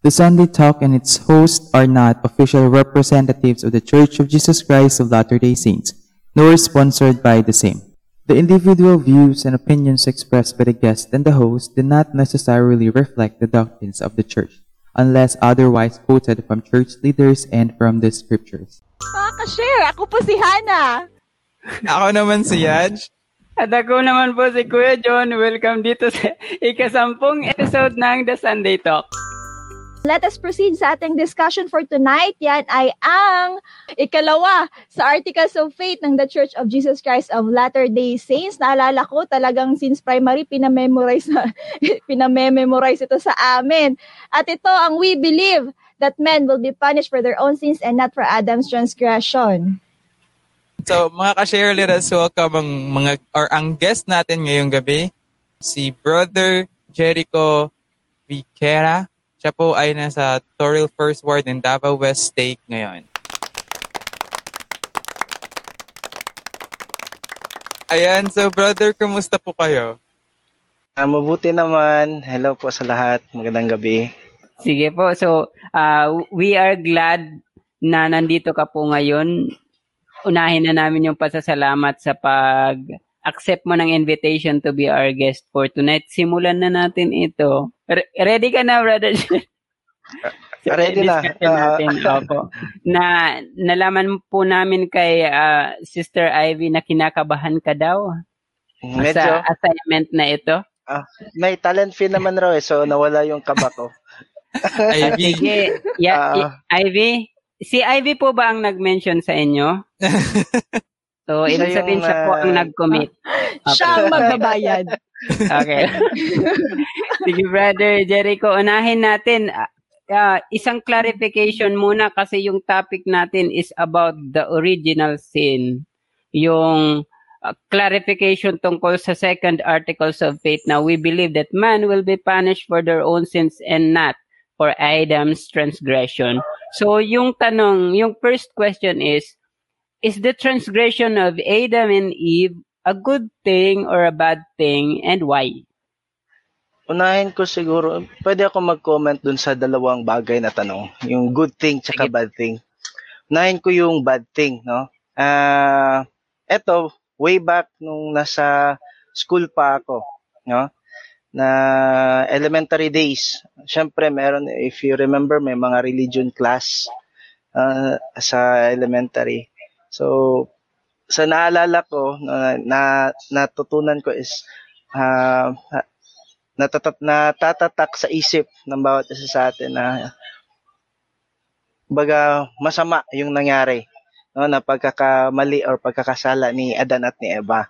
The Sunday Talk and its hosts are not official representatives of the Church of Jesus Christ of Latter-day Saints, nor sponsored by the same. The individual views and opinions expressed by the guest and the host do not necessarily reflect the doctrines of the Church, unless otherwise quoted from church leaders and from the scriptures. Mga ka-share, ako po si Hana. Ako naman si Yaj. At ako naman po si Kuya John. Welcome dito sa ikasampung episode ng The Sunday Talk. Let us proceed sa ating discussion for tonight. Yan ay ang ikalawa sa Articles of Faith ng The Church of Jesus Christ of Latter-day Saints. Naalala ko talagang since primary, pinamemorize, na, pinamemorize ito sa amin. At ito ang we believe that men will be punished for their own sins and not for Adam's transgression. So, mga ka-share, let us welcome ang mga, or ang guest natin ngayong gabi, si Brother Jericho Viquera. Siya po ay nasa Toril First Ward in Davao West State ngayon. Ayan, so brother, kumusta po kayo? Ah, mabuti naman. Hello po sa lahat. Magandang gabi. Sige po. So, uh, we are glad na nandito ka po ngayon. Unahin na namin yung pasasalamat sa pag accept mo ng invitation to be our guest for tonight. Simulan na natin ito. Re- ready ka na, brother? So, Ready na. discussion natin, opo. Na nalaman po namin kay ah, Sister Ivy na kinakabahan ka daw Medyo, sa assignment na ito. may talent fee naman raw eh, so nawala yung kaba ko. Ah, Ivy. sige, ya, Ah. i- Ivy, si Ivy po ba ang nag-mention sa inyo? So, Siya ibig sabihin yung, siya po ang ah, nag-commit. Siya ang magbabayad. Okay. Sige, brother Jericho, unahin natin. ah, isang clarification muna kasi yung topic natin is about the original sin. Yung ah, clarification tungkol sa second articles of faith na we believe that man will be punished for their own sins and not for Adam's transgression. So yung tanong, yung first question is, is the transgression of Adam and Eve a good thing or a bad thing and why? Unahin ko siguro, pwede ako mag-comment dun sa dalawang bagay na tanong. Yung good thing tsaka bad thing. Unahin ko yung bad thing, no? Ah, eto, way back nung nasa school pa ako, no? Na elementary days. Syempre, meron, if you remember, may mga religion class ah, sa elementary. So, sa naalala ko, na, na natutunan ko is, ah, natatat natatatak sa isip ng bawat isa sa atin na baga masama yung nangyari no na pagkakamali or pagkakasala ni Adan at ni Eva.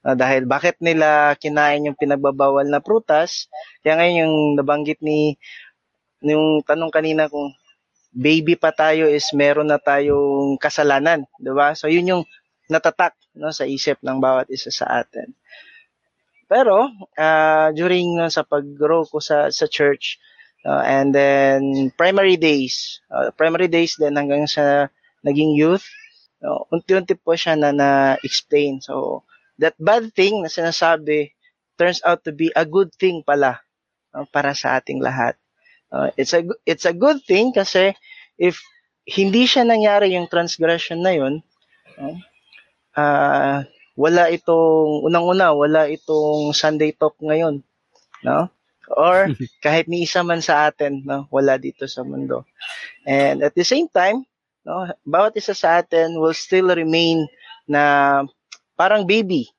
No, dahil bakit nila kinain yung pinagbabawal na prutas? Kaya ngayon yung nabanggit ni yung tanong kanina kung baby pa tayo is meron na tayong kasalanan, 'di ba? So yun yung natatak no sa isip ng bawat isa sa atin. Pero ah, during no, sa pag-grow ko sa sa church uh, and then primary days, uh, primary days din hanggang sa naging youth, no, unti-unti po siya na na-explain. So that bad thing na sinasabi turns out to be a good thing pala no, para sa ating lahat. Uh, it's a it's a good thing kasi if hindi siya nangyari yung transgression na yun, no, ah wala itong unang-una wala itong Sunday talk ngayon no? Or kahit ni isa man sa atin no? Wala dito sa mundo. And at the same time no? Bawat isa sa atin will still remain na parang baby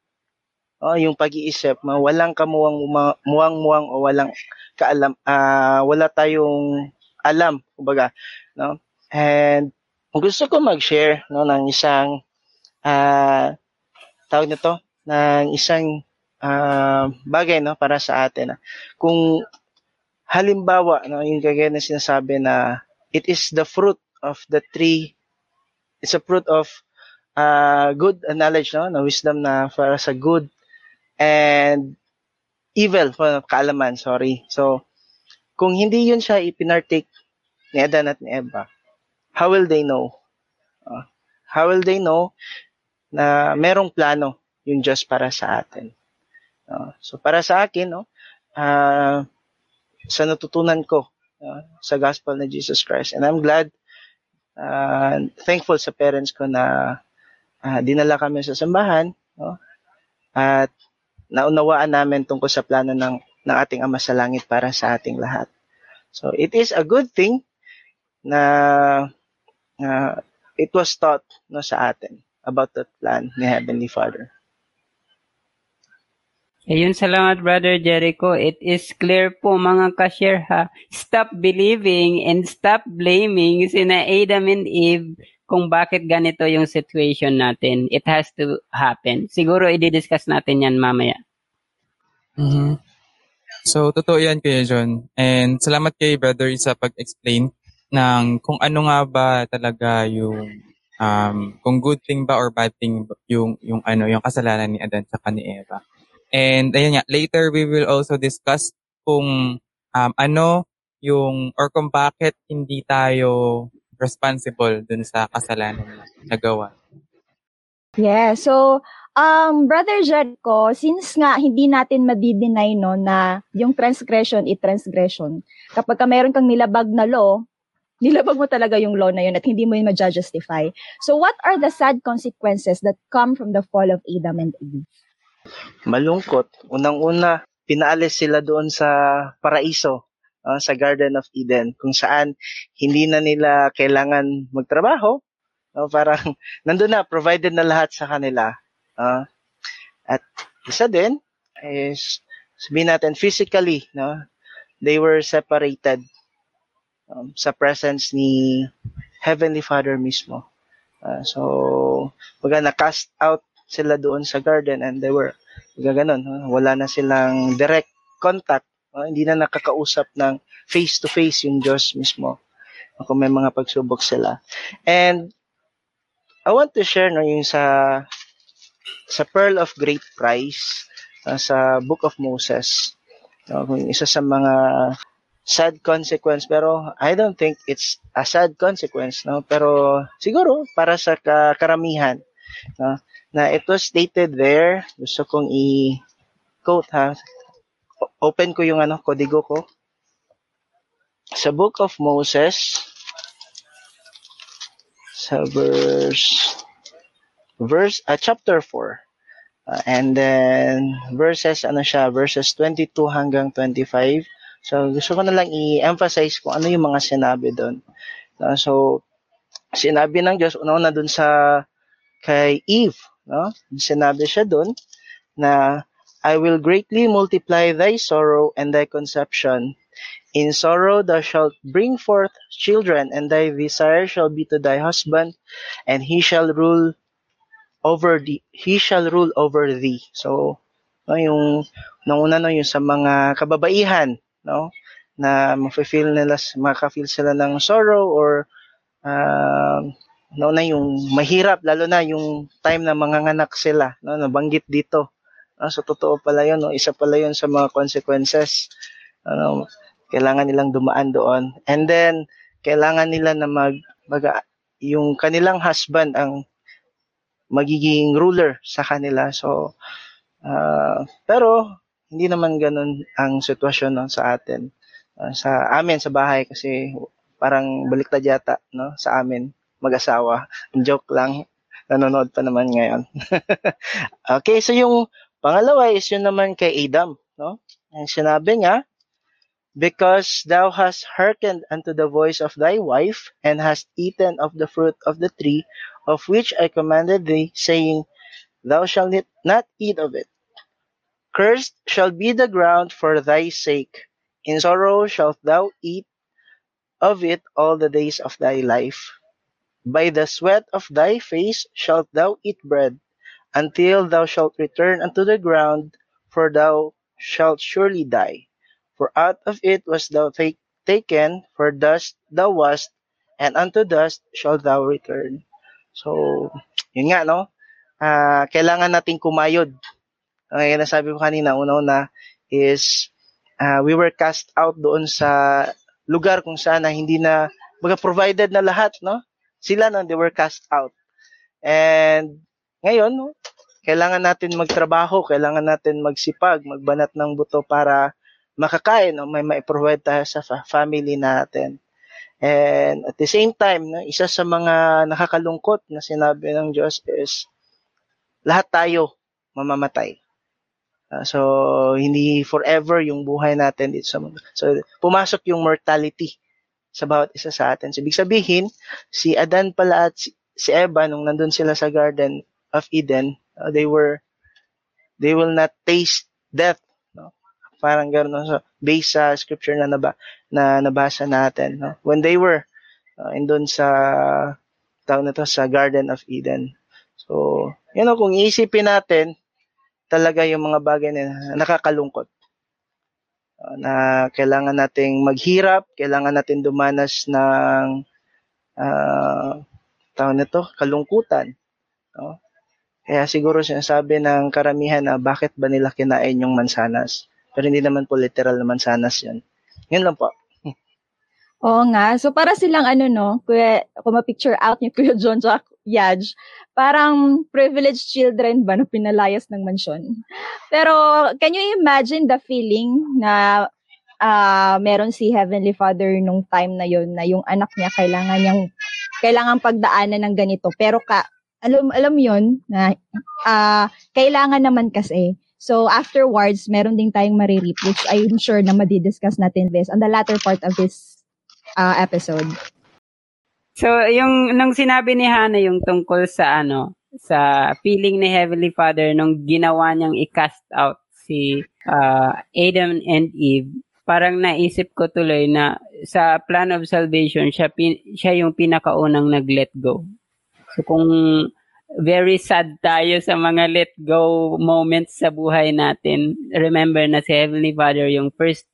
oh yung pag-iisip walang kamuwang muwang-muwang o walang kaalam ah wala tayong alam kumbaga no? And gusto ko mag-share no ng isang ah tawag nito ng isang ah, bagay no para sa atin. ah. Kung halimbawa no yung kagaya na sinasabi na it is the fruit of the tree it's a fruit of ah, good knowledge no na wisdom na para sa good and evil for kaalaman sorry so kung hindi yun siya ipinartake ni Adan at ni Eva how will they know Ah, how will they know na merong plano yung Diyos para sa atin. No? So para sa akin, no, ah, sa natutunan ko uh, sa gospel na Jesus Christ. And I'm glad, uh, thankful sa parents ko na uh, dinala kami sa sambahan, no? at naunawaan namin tungkol sa plano ng, ng ating Ama sa Langit para sa ating lahat. So it is a good thing na uh, it was taught no, sa atin about that plan ni Heavenly Father. Ayun, salamat Brother Jericho. It is clear po mga ka-share ha. Stop believing and stop blaming sina Adam and Eve kung bakit ganito yung situation natin. It has to happen. Siguro i-discuss natin yan mamaya. Mhm. So, totoo yan Kuya John. And salamat kay Brother sa pag-explain ng kung ano nga ba talaga yung um, kung good thing ba or bad thing yung yung ano yung kasalanan ni Adan sa ni Eva. And ayun nga, later we will also discuss kung um, ano yung or kung bakit hindi tayo responsible dun sa kasalanan na nagawa. Yeah, so um Brother Jericho, since nga hindi natin madi-deny no na yung transgression is transgression. Kapag ka meron kang nilabag na law, nilabag mo talaga yung law na yun at hindi mo yun ma-justify. So what are the sad consequences that come from the fall of Adam and Eve? Malungkot. Unang-una, pinaalis sila doon sa paraiso, uh, sa Garden of Eden, kung saan hindi na nila kailangan magtrabaho. No, parang nandun na, provided na lahat sa kanila. Uh, at isa din is sabihin natin physically, no, they were separated um, sa presence ni Heavenly Father mismo. Uh, so, baga na-cast out sila doon sa garden and they were gaganon. Wala na silang direct contact. Uh, hindi na nakakausap ng face-to-face yung Diyos mismo kung may mga pagsubok sila. And I want to share no, yung sa sa Pearl of Great Price uh, sa Book of Moses. No, yung isa sa mga sad consequence pero I don't think it's a sad consequence no pero siguro para sa karamihan no na it was stated there. Gusto kong i-quote ha. Open ko yung ano, kodigo ko. Sa Book of Moses, sa verse, verse, uh, chapter 4. Uh, and then, verses, ano siya, verses 22 hanggang 25. So, gusto ko na lang i-emphasize kung ano yung mga sinabi doon. Uh, so, sinabi ng Diyos, una-una doon sa kay Eve, No? Sinabi siya doon na I will greatly multiply thy sorrow and thy conception. In sorrow thou shalt bring forth children, and thy desire shall be to thy husband, and he shall rule over thee. He shall rule over thee. So, no, yung nauna no yung sa mga kababaihan, no, na ma-feel nila, maka-feel sila ng sorrow or uh, no na yung mahirap lalo na yung time na manganganak sila no? Nabanggit dito no, so totoo pala yun no? Isa pala yun sa mga consequences ano? Kailangan nilang dumaan doon. And then kailangan nila na mag, mag yung kanilang husband ang magiging ruler sa kanila. So uh, pero hindi naman ganun ang sitwasyon no, sa atin uh, sa amin sa bahay kasi parang baliktad yata no sa amin mag-asawa. Joke lang. Nanonood pa naman ngayon. okay, so yung pangalawa is yun naman kay Adam. No? Ang sinabi niya, Because thou hast hearkened unto the voice of thy wife, and hast eaten of the fruit of the tree, of which I commanded thee, saying, Thou shalt not eat of it. Cursed shall be the ground for thy sake. In sorrow shalt thou eat of it all the days of thy life. By the sweat of thy face shalt thou eat bread, until thou shalt return unto the ground, for thou shalt surely die. For out of it was thou take, taken, for dust thou wast, and unto dust shalt thou return. So, yun nga, no? Uh, kailangan nating kumayod. Uh, nasabi ko kanina, una-una, is uh, we were cast out doon sa lugar kung saan na hindi na, baga provided na lahat, no? Sila nang they were cast out. And ngayon, no, kailangan natin magtrabaho, kailangan natin magsipag, magbanat ng buto para makakain o may mai-provide tayo sa fa- family natin. And at the same time, no, isa sa mga nakakalungkot na sinabi ng Diyos is lahat tayo mamamatay. Uh, so, hindi forever yung buhay natin dito sa mundo. So, pumasok yung mortality sa bawat isa sa atin. So, ibig sabihin, si Adan pala at si, si Eva, nung nandun sila sa Garden of Eden, uh, they were, they will not taste death. No? Parang gano'n. So, based sa scripture na, naba, na nabasa natin. No? When they were uh, indun sa tawag na to, sa Garden of Eden. So, you know, kung iisipin natin, talaga yung mga bagay na nakakalungkot. Uh, na kailangan nating maghirap, kailangan natin dumanas ng uh, tawag nito, kalungkutan. No? Kaya siguro sinasabi ng karamihan na bakit ba nila kinain yung mansanas. Pero hindi naman po literal na mansanas yun. Yun lang po. Oo nga. So, para silang ano, no, kuya, kung ma-picture out ni Kuya John Jack Yaj, parang privileged children ba na pinalayas ng mansyon. Pero, can you imagine the feeling na uh, meron si Heavenly Father nung time na yon na yung anak niya kailangan niyang kailangan pagdaanan ng ganito. Pero ka, alam alam yon na uh, kailangan naman kasi So afterwards, meron ding tayong maririp which I'm sure na madidiscuss natin this on the latter part of this uh, episode. So, yung nung sinabi ni Hana yung tungkol sa ano, sa feeling ni Heavenly Father nung ginawa niyang i-cast out si uh, Adam and Eve, parang naisip ko tuloy na sa plan of salvation, siya, pin, siya yung pinakaunang nag-let go. So, kung very sad tayo sa mga let go moments sa buhay natin, remember na si Heavenly Father yung first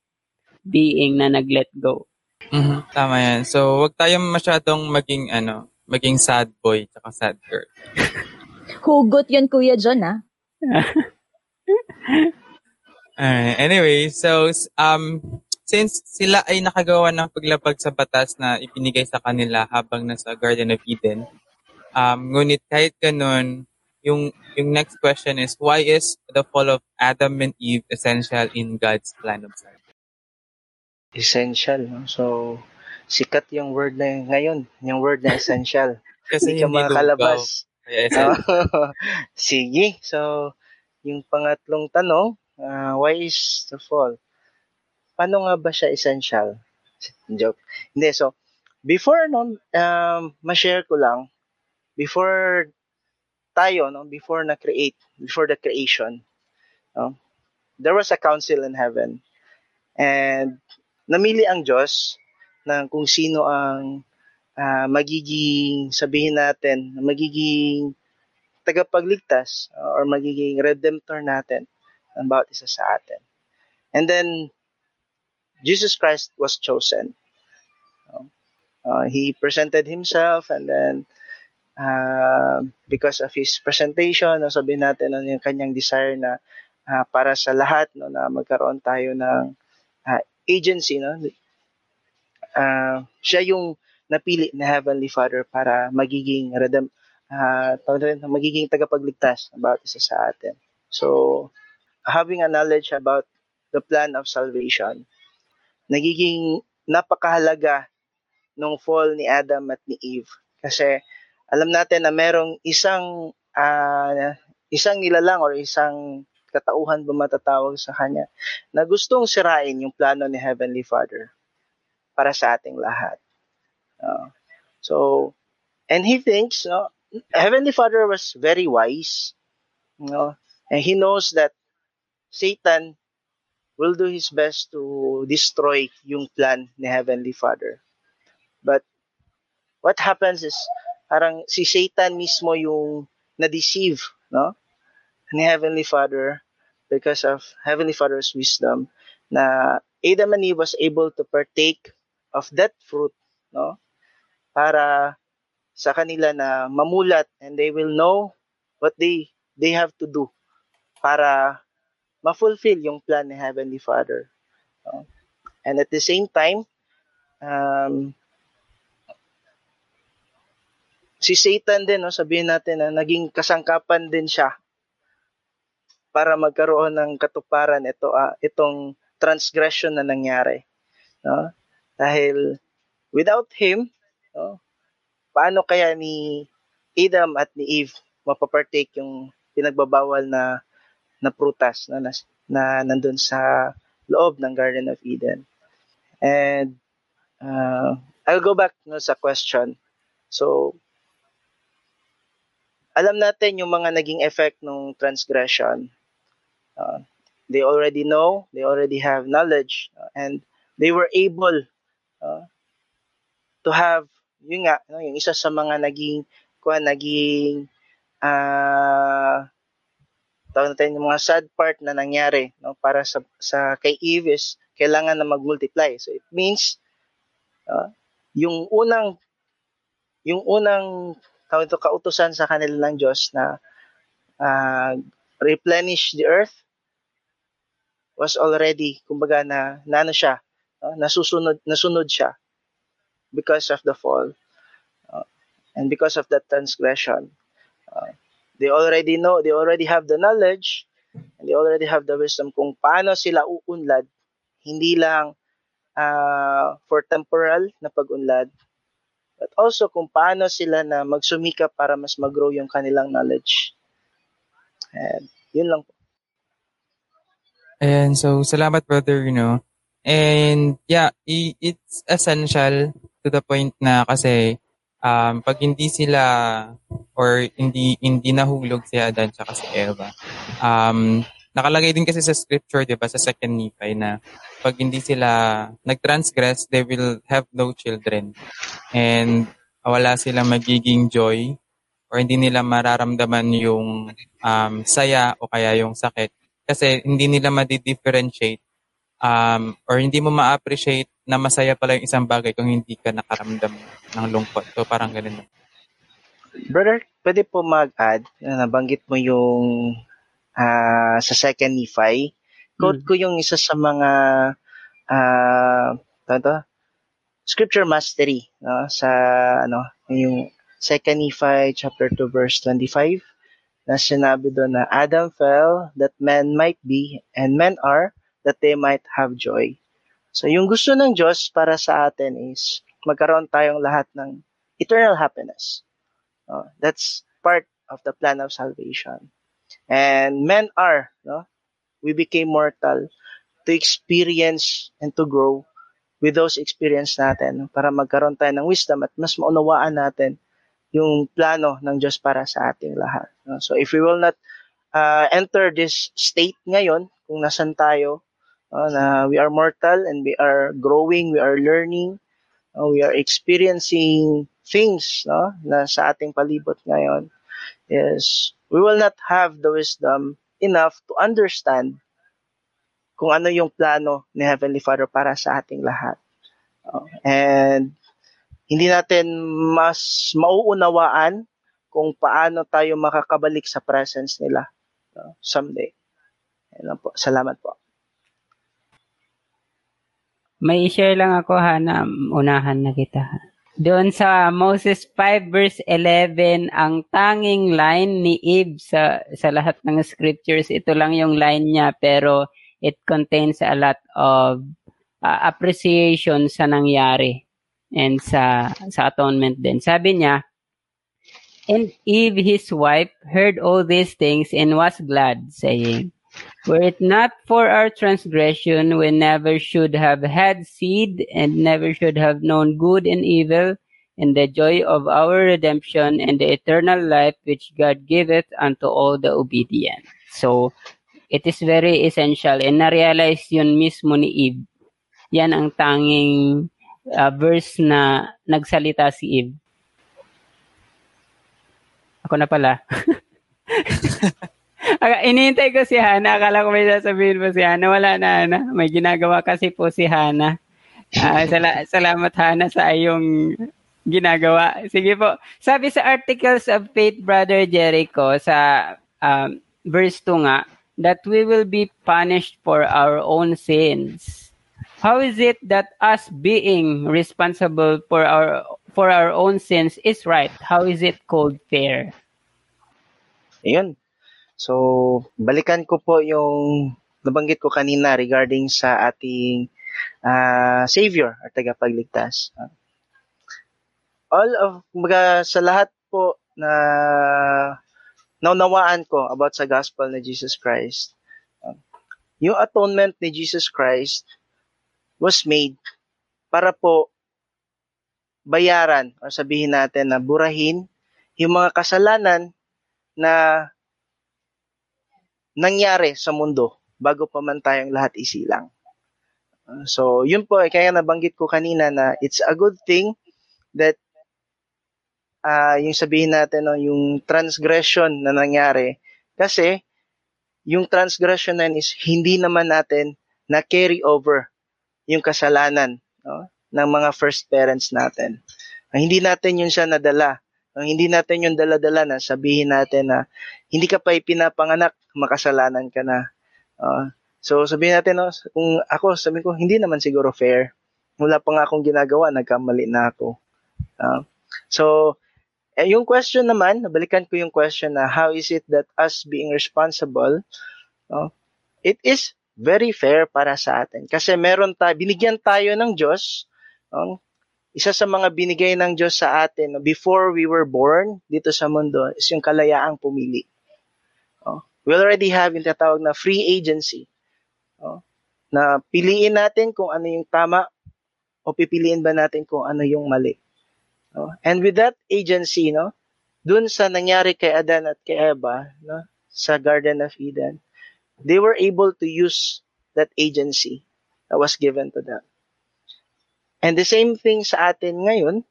being na nag-let go. Mm-hmm. Tama yan. So, wag tayong masyadong maging, ano, maging sad boy tsaka sad girl. Hugot yun, Kuya John, ah. Alright. Anyway, so, um, since sila ay nakagawa ng paglabag sa batas na ipinigay sa kanila habang nasa Garden of Eden, um, ngunit kahit ganun, yung, yung next question is, why is the fall of Adam and Eve essential in God's plan of salvation? Essential. No? So, sikat yung word na yun ngayon, yung word na essential. Kasi hindi ka makakalabas. Essential. Sige. So, yung pangatlong tanong, uh, why is the fall? Paano nga ba siya essential? Joke. Hindi, so, before no, um, ma-share ko lang, before tayo, no, before na-create, before the creation, no, there was a council in heaven. And namili ang Diyos ng kung sino ang uh, magiging, sabihin natin, magiging tagapagligtas uh, or magiging redemptor natin ng bawat isa sa atin. And then, Jesus Christ was chosen. Uh, he presented himself and then uh, because of his presentation, no, sabihin natin ano yung kanyang desire na uh, para sa lahat no, na magkaroon tayo ng agency, no? Uh, siya yung napili na Heavenly Father para magiging redem uh, magiging tagapagligtas about isa sa atin. So, having a knowledge about the plan of salvation, nagiging napakahalaga nung fall ni Adam at ni Eve. Kasi alam natin na merong isang uh, isang nilalang or isang katauhan ba matatawag sa kanya na gustong sirain yung plano ni Heavenly Father para sa ating lahat. Uh, so, and he thinks, no, Heavenly Father was very wise, you know, and he knows that Satan will do his best to destroy yung plan ni Heavenly Father. But what happens is parang si Satan mismo yung na-deceive, no? Ni Heavenly Father because of Heavenly Father's wisdom na Adam and Eve was able to partake of that fruit, no? Para sa kanila na mamulat and they will know what they they have to do para ma-fulfill yung plan ni Heavenly Father. No? And at the same time, um, si Satan din, no, sabihin natin na naging kasangkapan din siya para magkaroon ng katuparan ito uh, itong transgression na nangyari. No? Dahil without him, no, paano kaya ni Adam at ni Eve mapapartake yung pinagbabawal na na prutas na, na, na nandun sa loob ng Garden of Eden. And uh, I'll go back no, sa question. So, alam natin yung mga naging effect ng transgression. Uh, they already know, they already have knowledge, uh, and they were able uh, to have, yun nga, no, yung isa sa mga naging, kuha, naging, uh, tawag natin yung mga sad part na nangyari no, para sa, sa kay Eve is kailangan na mag-multiply. So it means uh, yung unang yung unang tawag ito, kautusan sa kanila ng Diyos na uh, replenish the earth was already, kumbaga na, na ano siya, uh, nasusunod, nasunod siya because of the fall uh, and because of that transgression. Uh, they already know, they already have the knowledge and they already have the wisdom kung paano sila uunlad, hindi lang uh, for temporal na pag-unlad, but also kung paano sila na magsumika para mas mag-grow yung kanilang knowledge. And yun lang po. And so, salamat brother, you know. And yeah, it's essential to the point na kasi um, pag hindi sila or hindi hindi nahulog si Adan at si Eva, um, nakalagay din kasi sa scripture, di ba, sa second Nephi na pag hindi sila nag-transgress, they will have no children. And wala silang magiging joy or hindi nila mararamdaman yung um, saya o kaya yung sakit kasi hindi nila ma-differentiate um, or hindi mo ma-appreciate na masaya pala yung isang bagay kung hindi ka nakaramdam ng lungkot. So parang ganun. Brother, pwede po mag-add, nabanggit mo yung uh, sa second Nephi. Quote hmm. ko yung isa sa mga uh, to, scripture mastery no, sa ano yung second Nephi chapter 2 verse 25 na sinabi doon na Adam fell that men might be and men are that they might have joy. So yung gusto ng Diyos para sa atin is magkaroon tayong lahat ng eternal happiness. Uh, that's part of the plan of salvation. And men are, no? we became mortal to experience and to grow with those experience natin para magkaroon tayo ng wisdom at mas maunawaan natin yung plano ng Diyos para sa ating lahat. So if we will not uh, enter this state ngayon, kung nasan tayo, uh, na we are mortal and we are growing, we are learning, uh, we are experiencing things no, na sa ating palibot ngayon, is we will not have the wisdom enough to understand kung ano yung plano ni Heavenly Father para sa ating lahat. Uh, and hindi natin mas mauunawaan kung paano tayo makakabalik sa presence nila uh, someday. Yan po. Salamat po. May share lang ako ha na unahan na kita. Doon sa Moses 5 verse 11, ang tanging line ni Eve sa, sa lahat ng scriptures, ito lang yung line niya pero it contains a lot of uh, appreciation sa nangyari and sa sa atonement din. Sabi niya, And Eve his wife heard all these things and was glad, saying, Were it not for our transgression, we never should have had seed and never should have known good and evil, and the joy of our redemption and the eternal life which God giveth unto all the obedient. So, it is very essential and na-realize yun mismo ni Eve. Yan ang tanging uh, verse na nagsalita si Eve. Ako na pala. Inihintay ko si Hana. Akala ko may sasabihin po si Hana. Wala na, Hana. May ginagawa kasi po si Hana. Uh, sal- salamat, Hana, sa iyong ginagawa. Sige po. Sabi sa Articles of Faith, Brother Jericho, sa um, verse 2 nga, that we will be punished for our own sins how is it that us being responsible for our for our own sins is right? How is it called fair? Ayun. So, balikan ko po yung nabanggit ko kanina regarding sa ating ah, Savior or tagapagligtas. All of, mga sa lahat po na naunawaan ko about sa gospel ni Jesus Christ, yung atonement ni Jesus Christ was made para po bayaran o sabihin natin na burahin yung mga kasalanan na nangyari sa mundo bago pa man tayong lahat isilang. Uh, So, yun po, eh, kaya nabanggit ko kanina na it's a good thing that ah yung sabihin natin, no, yung transgression na nangyari, kasi yung transgression na is hindi naman natin na carry over yung kasalanan no, ng mga first parents natin. Ah, hindi natin yun siya nadala. Ah, hindi natin yung dala-dala na sabihin natin na hindi ka pa ipinapanganak, makasalanan ka na. Ah, so sabihin natin, no, kung ako, sabi ko, hindi naman siguro fair. Wala pa nga akong ginagawa, nagkamali na ako. Ah, so, eh, yung question naman, nabalikan ko yung question na how is it that us being responsible, no, it is very fair para sa atin. Kasi meron tayo, binigyan tayo ng Diyos, no, isa sa mga binigay ng Diyos sa atin no, before we were born dito sa mundo is yung kalayaang pumili. No? We already have yung tatawag na free agency. No? Na piliin natin kung ano yung tama o pipiliin ba natin kung ano yung mali. No? And with that agency, no, dun sa nangyari kay Adan at kay Eva, no, sa Garden of Eden, they were able to use that agency that was given to them. And the same thing sa atin ngayon,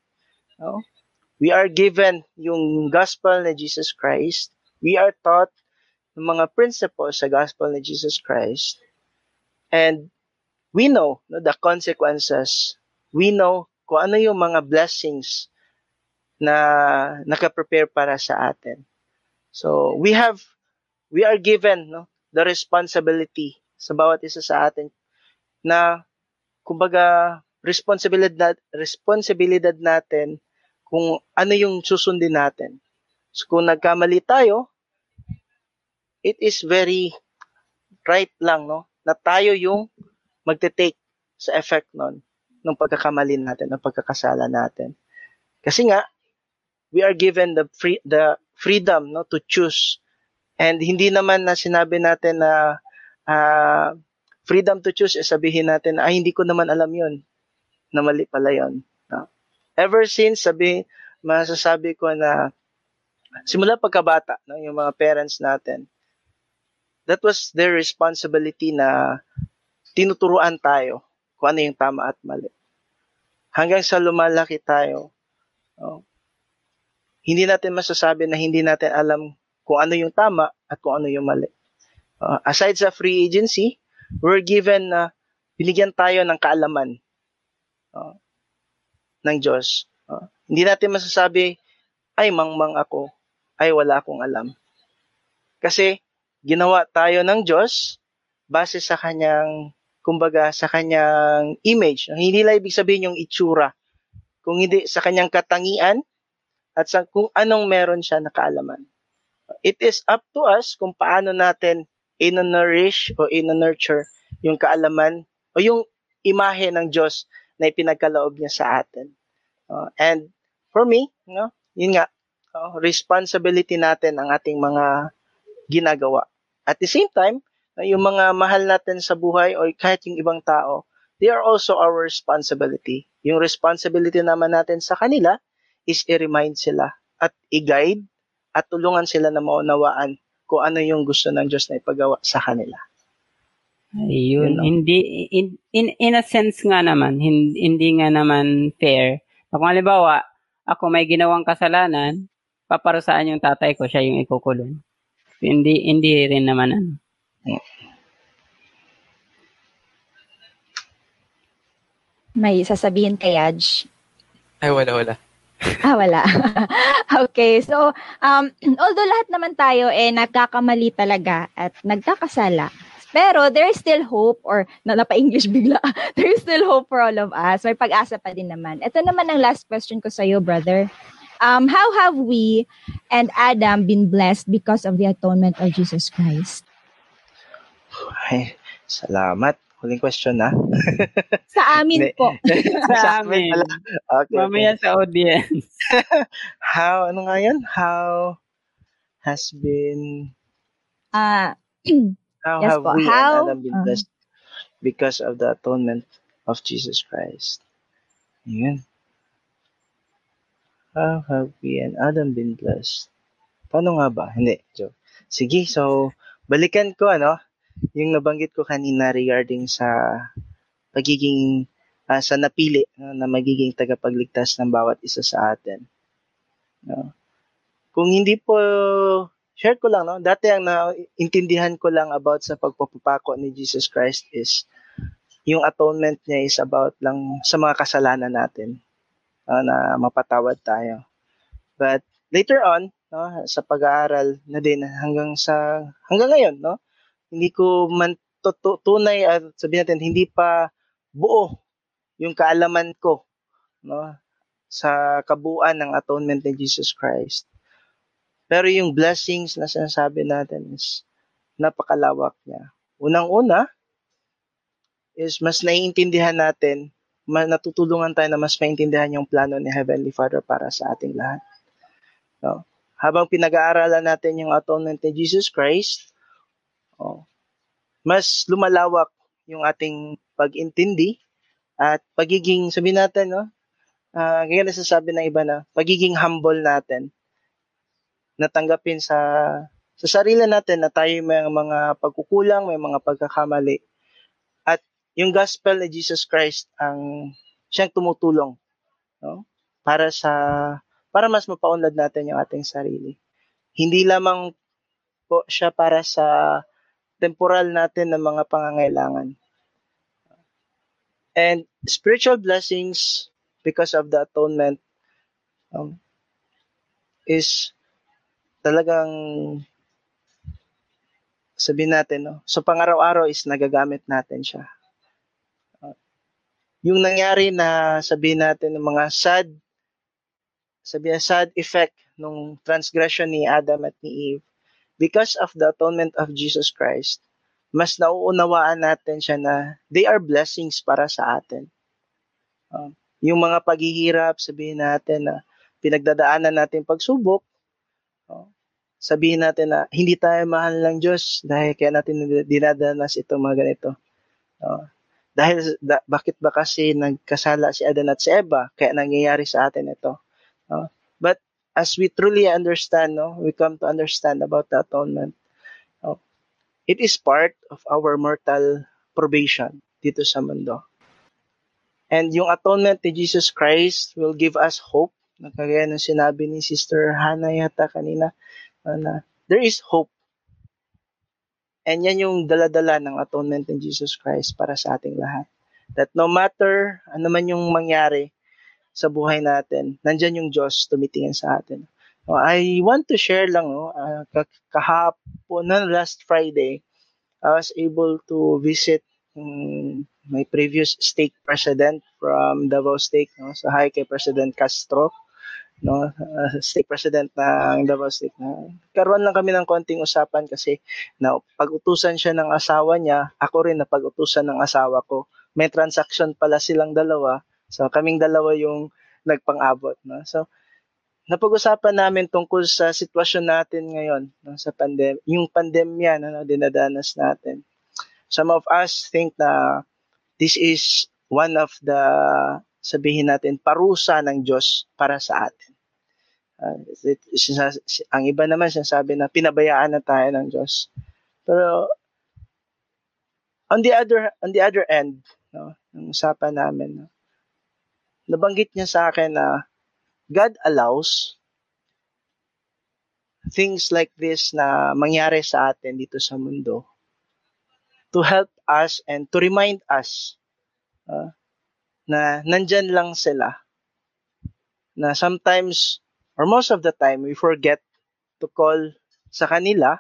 no? we are given yung gospel ni Jesus Christ. We are taught ng mga principles sa gospel ni Jesus Christ. And we know no, the consequences. We know kung ano yung mga blessings na nakaprepare para sa atin. So, we have, we are given no, the responsibility sa bawat isa sa atin na, kumbaga, responsibilidad, responsibilidad natin kung ano yung susundin natin. So, kung nagkamali tayo, it is very right lang, no? Na tayo yung magte-take sa effect nun ng pagkakamali natin, ng pagkakasala natin. Kasi nga, we are given the free the freedom no to choose. And hindi naman na sinabi natin na ah, freedom to choose is sabihin natin ay hindi ko naman alam 'yun. Na mali pala 'yon. No? Ever since sabi masasabi ko na simula pagkabata no yung mga parents natin that was their responsibility na tinuturuan tayo kung ano yung tama at mali. Hanggang sa lumalaki tayo, no, hindi natin masasabi na hindi natin alam kung ano yung tama at kung ano yung mali. Uh, aside sa free agency, we're given na binigyan tayo ng kaalaman uh, ng Diyos. Uh, hindi natin masasabi, ay mangmang ako, ay wala akong alam. Kasi ginawa tayo ng Diyos base sa kanyang, kumbaga, sa kanyang image. Hindi lang ibig sabihin yung itsura. Kung hindi sa kanyang katangian, at sa kung anong meron siya na kaalaman. It is up to us kung paano natin ino-nourish o ino-nurture yung kaalaman o yung imahe ng Diyos na ipinagkaloob niya sa atin. Uh, and for me, no, yun nga, uh, responsibility natin ang ating mga ginagawa. At the same time, uh, yung mga mahal natin sa buhay o kahit yung ibang tao, they are also our responsibility. Yung responsibility naman natin sa kanila is i-remind sila at i-guide at tulungan sila na maunawaan kung ano yung gusto ng Diyos na ipagawa sa kanila. Ayun, Yun lang. hindi in, in in a sense nga naman, hindi, hindi nga naman fair. Kung halimbawa, ako may ginawang kasalanan, paparusaan yung tatay ko, siya yung ikukulong. Hindi hindi rin naman ano. May sasabihin kay Yaj. Ay, wala, wala. Ah, wala. okay, so, um, although lahat naman tayo eh nagkakamali talaga at nagkakasala, pero there is still hope or na napa-English bigla. there is still hope for all of us. May pag-asa pa din naman. Ito naman ang last question ko sa iyo, brother. Um, how have we and Adam been blessed because of the atonement of Jesus Christ? Ay, Salamat. Huling question na. Sa amin po. Sa amin. Okay. Mamaya sa audience. How, ano nga yan? How has been, Ah, how Yes have po. we How? and Adam been Uh-huh. blessed because of the atonement of Jesus Christ? Yun. How have we and Adam been blessed? Paano nga ba? Hindi, joke. Sige, so, balikan ko, ano, yung nabanggit ko kanina regarding sa pagiging, ah, sa napili no, na magiging tagapagligtas ng bawat isa sa atin. No? Kung hindi po, share ko lang, no? Dati ang naintindihan ko lang about sa pagpapapako ni Jesus Christ is yung atonement niya is about lang sa mga kasalanan natin ah, na mapatawad tayo. But later on, no, sa pag-aaral na din hanggang sa hanggang ngayon, no, hindi ko man tutu- tunay at sabihin natin hindi pa buo yung kaalaman ko, no, sa kabuuan ng atonement ni Jesus Christ. Pero yung blessings na sinasabi natin is napakalawak niya. Unang-una is mas naiintindihan natin, natutulungan tayo na mas maintindihan yung plano ni Heavenly Father para sa ating lahat. No? Habang pinag-aaralan natin yung atonement ni Jesus Christ, oh, mas lumalawak yung ating pag-intindi at pagiging, sabihin natin, no, uh, ganyan nasasabi ng iba na, pagiging humble natin, natanggapin sa sa sarili natin na tayo may mga pagkukulang, may mga pagkakamali. At yung gospel ni Jesus Christ ang siyang tumutulong no? para sa para mas mapaunlad natin yung ating sarili. Hindi lamang po siya para sa temporal natin ng mga pangangailangan. And spiritual blessings because of the atonement um, is talagang sabihin natin, no? So pangaraw-araw is nagagamit natin siya. Uh, yung nangyari na sabihin natin ng mga sad sabihin sad effect nung transgression ni Adam at ni Eve because of the atonement of Jesus Christ mas nauunawaan natin siya na they are blessings para sa atin. Uh, yung mga paghihirap, sabihin natin na pinagdadaanan natin pagsubok, uh, sabihin natin na hindi tayo mahal ng Diyos dahil kaya natin dinadanas itong mga ganito. Uh, dahil da, bakit ba kasi nagkasala si Adan at si Eva kaya nangyayari sa atin ito. Uh, as we truly understand, no, we come to understand about the atonement. Uh, it is part of our mortal probation dito sa mundo. And yung atonement ni Jesus Christ will give us hope. Kagaya ng sinabi ni Sister Hannah yata kanina, na there is hope. And yan yung daladala ng atonement ni Jesus Christ para sa ating lahat. That no matter ano man yung mangyari sa buhay natin, nandyan yung Diyos tumitingin sa atin. Uh, I want to share lang, no, uh, kahapon na last Friday, I was able to visit um, my previous stake president from Davao Stake, no, so hi kay President Castro, no, uh, stake president ng Davao Stake. No. Karoon lang kami ng konting usapan kasi na pag-utusan siya ng asawa niya, ako rin na pag-utusan ng asawa ko. May transaction pala silang dalawa, so kaming dalawa yung nagpang-abot. No. So, napag-usapan namin tungkol sa sitwasyon natin ngayon no, sa pandem yung pandemya na no, dinadanas natin. Some of us think na this is one of the sabihin natin parusa ng Diyos para sa atin. Uh, it, it, ang iba naman sinasabi na pinabayaan na tayo ng Diyos. Pero on the other on the other end, no, ng usapan namin, no, nabanggit niya sa akin na God allows things like this na mangyari sa atin dito sa mundo to help us and to remind us uh, na nandyan lang sila. Na sometimes, or most of the time, we forget to call sa kanila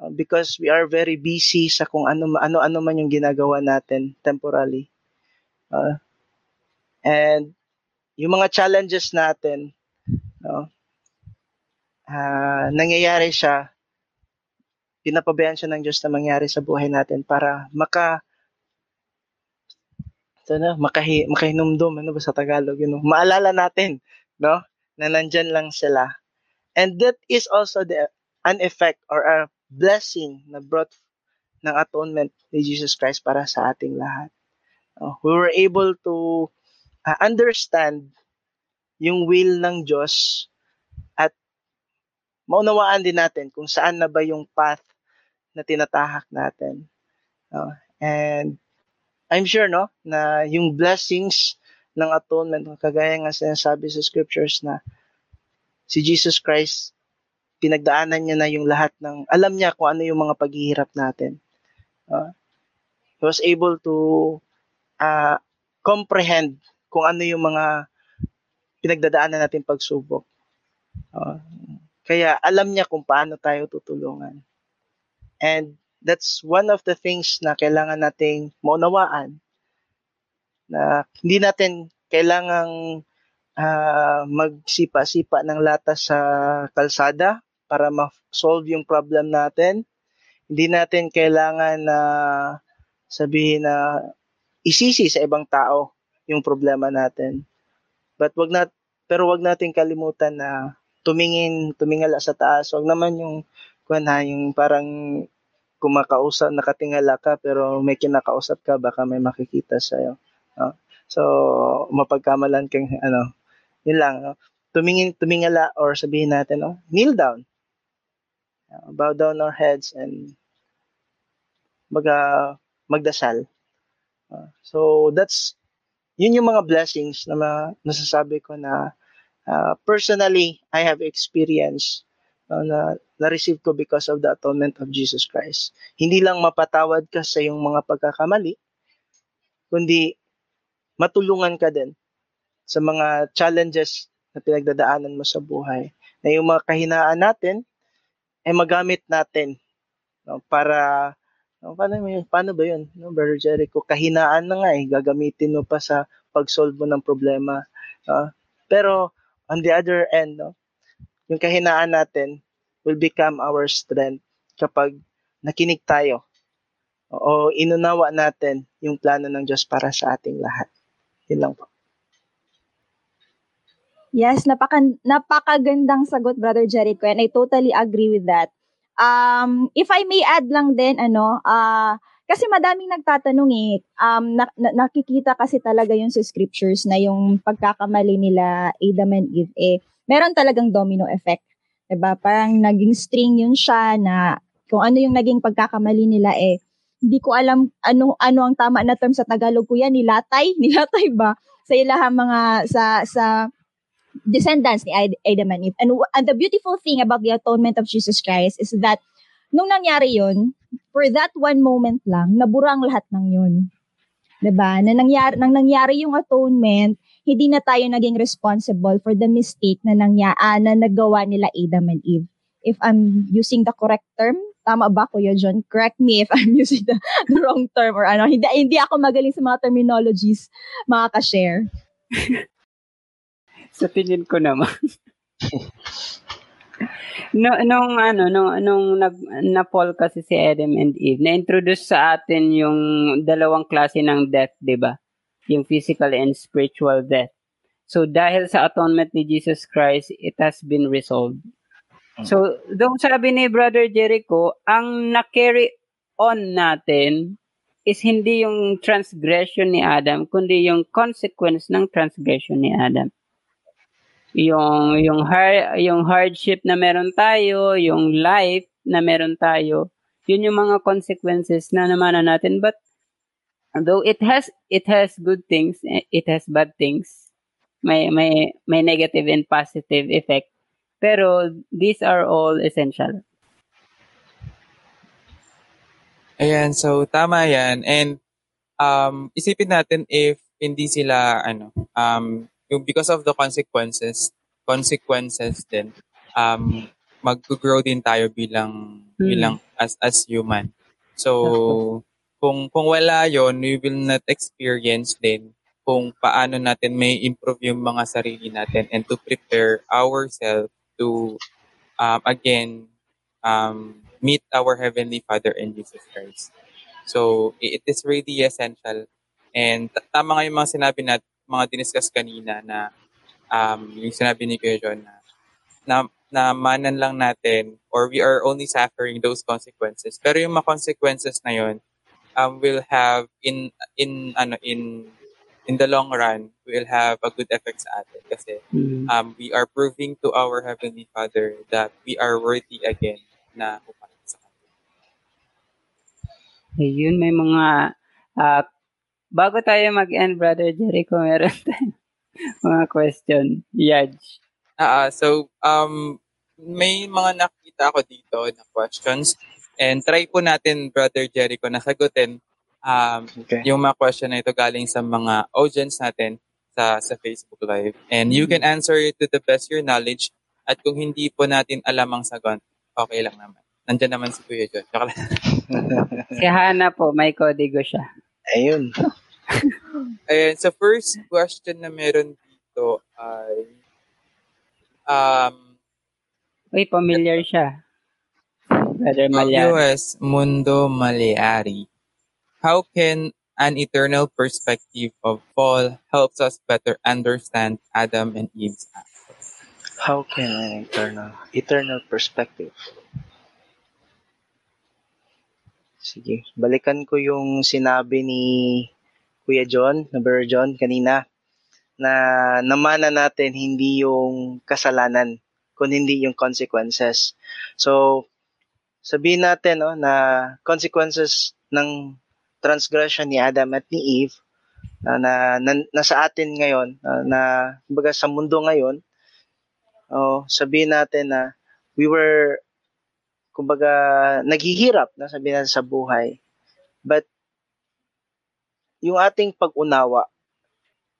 uh, because we are very busy sa kung ano ano ano man yung ginagawa natin temporarily. Uh, and yung mga challenges natin, no, uh, nangyayari siya pinapabayaan siya ng Diyos na mangyari sa buhay natin para maka sana makahi, makahinumdum ano ba sa Tagalog yun, no? maalala natin no na nandyan lang sila and that is also the an effect or a blessing na brought ng atonement ni Jesus Christ para sa ating lahat Uh, we were able to uh, understand yung will ng Diyos at maunawaan din natin kung saan na ba yung path na tinatahak natin. Uh, and I'm sure no na yung blessings ng atonement kagaya nga sinasabi sa scriptures na si Jesus Christ pinagdaanan niya na yung lahat ng alam niya kung ano yung mga paghihirap natin. Uh, he was able to uh, comprehend kung ano yung mga pinagdadaanan natin pagsubok. Uh, kaya alam niya kung paano tayo tutulungan. And that's one of the things na kailangan nating maunawaan na hindi natin kailangang uh, magsipa-sipa ng lata sa kalsada para ma-solve yung problem natin. Hindi natin kailangan na uh, sabihin na isisi sa ibang tao yung problema natin. But wag na pero wag nating kalimutan na tumingin, tumingala sa taas. Wag naman yung kuan yung parang kumakausap, nakatingala ka pero may kinakausap ka baka may makikita sa iyo. No? So mapagkamalan kang ano, yun lang. No? Tumingin, tumingala or sabihin natin, no? kneel down. Uh, bow down our heads and maga magdasal. Uh, so that's yun yung mga blessings na ma- nasasabi ko na uh, personally I have experienced uh, na na-receive ko because of the atonement of Jesus Christ. Hindi lang mapatawad ka sa yung mga pagkakamali, kundi matulungan ka din sa mga challenges na pinagdadaanan mo sa buhay. Na yung mga kahinaan natin ay magamit natin no, para No, paano, paano ba yun, no, Brother Jericho? Kahinaan na nga eh, gagamitin mo pa sa pag-solve mo ng problema. Uh, pero, on the other end, no, yung kahinaan natin will become our strength kapag nakinig tayo o inunawa natin yung plano ng Diyos para sa ating lahat. Yun lang po. Yes, napaka, napakagandang sagot, Brother Jericho, and I totally agree with that. Um, if I may add lang din, ano, uh, kasi madaming nagtatanong eh, um, na, na, nakikita kasi talaga yung sa scriptures na yung pagkakamali nila Adam and Eve, eh, meron talagang domino effect. Diba? Parang naging string yun siya na kung ano yung naging pagkakamali nila eh, hindi ko alam ano ano ang tama na term sa Tagalog ko yan, nilatay, nilatay ba? Sa ilahang mga sa sa descendants ni Adam and Eve. And, and the beautiful thing about the atonement of Jesus Christ is that nung nangyari yon for that one moment lang, nabura ang lahat ng yun. 'Di ba? Na nangyari nang nangyari yung atonement, hindi na tayo naging responsible for the mistake na nangyari ah, na nagawa nila Adam and Eve. If I'm using the correct term, tama ba Kuya John? Correct me if I'm using the, the wrong term or ano. Hindi hindi ako magaling sa mga terminologies, mga ka-share. Sa tingin ko naman. no, nung ano, nung, nung nag, na-fall kasi si Adam and Eve, na-introduce sa atin yung dalawang klase ng death, di ba? Yung physical and spiritual death. So, dahil sa atonement ni Jesus Christ, it has been resolved. So, doon sabi ni Brother Jericho, ang na-carry on natin is hindi yung transgression ni Adam, kundi yung consequence ng transgression ni Adam yung yung hard yung hardship na meron tayo, yung life na meron tayo, yun yung mga consequences na naman natin but though it has it has good things, it has bad things. May may may negative and positive effect. Pero these are all essential. Ayan, so tama yan. And um, isipin natin if hindi sila ano um, yung because of the consequences, consequences din, um, mag-grow din tayo bilang hmm. bilang as as human. So kung kung wala yon, we will not experience din kung paano natin may improve yung mga sarili natin and to prepare ourselves to um, again um, meet our Heavenly Father in Jesus Christ. So, it is really essential. And tama nga yung mga sinabi na, mga diniscuss kanina na um, yung sinabi ni Kuya John na, na, na manan lang natin or we are only suffering those consequences. Pero yung mga consequences na yun um, will have in in ano in in the long run will have a good effect sa atin kasi Mm. um, we are proving to our Heavenly Father that we are worthy again na umalis sa Kanya. Ayun, may mga ah, bago tayo mag-end, Brother Jericho, meron tayong mga question. Yaj. Ah, ah, so, um, may mga nakita ako dito na questions and try po natin, Brother Jericho, na sagutin um, Okay. yung mga question na ito galing sa mga audience natin sa sa Facebook Live. And you can answer it to the best your knowledge at kung hindi po natin alam ang sagot, okay lang naman. Nandiyan naman si Kuya John. Si Hana po, may kodigo siya. Ayun. Ayan, sa first question na meron dito ay um, Uy, familiar siya. Brother Malyan. US Mundo Maleari. How can an eternal perspective of fall helps us better understand Adam and Eve's act? How can an eternal, eternal perspective? Sige, balikan ko yung sinabi ni Kuya John, na Brother John kanina, na namana natin hindi yung kasalanan, kundi hindi yung consequences. So, sabihin natin no, na consequences ng transgression ni Adam at ni Eve na, na, na nasa atin ngayon, na, na kumbaga sa mundo ngayon, oh, sabihin natin na we were kumbaga naghihirap na sabihin natin sa buhay. But yung ating pag-unawa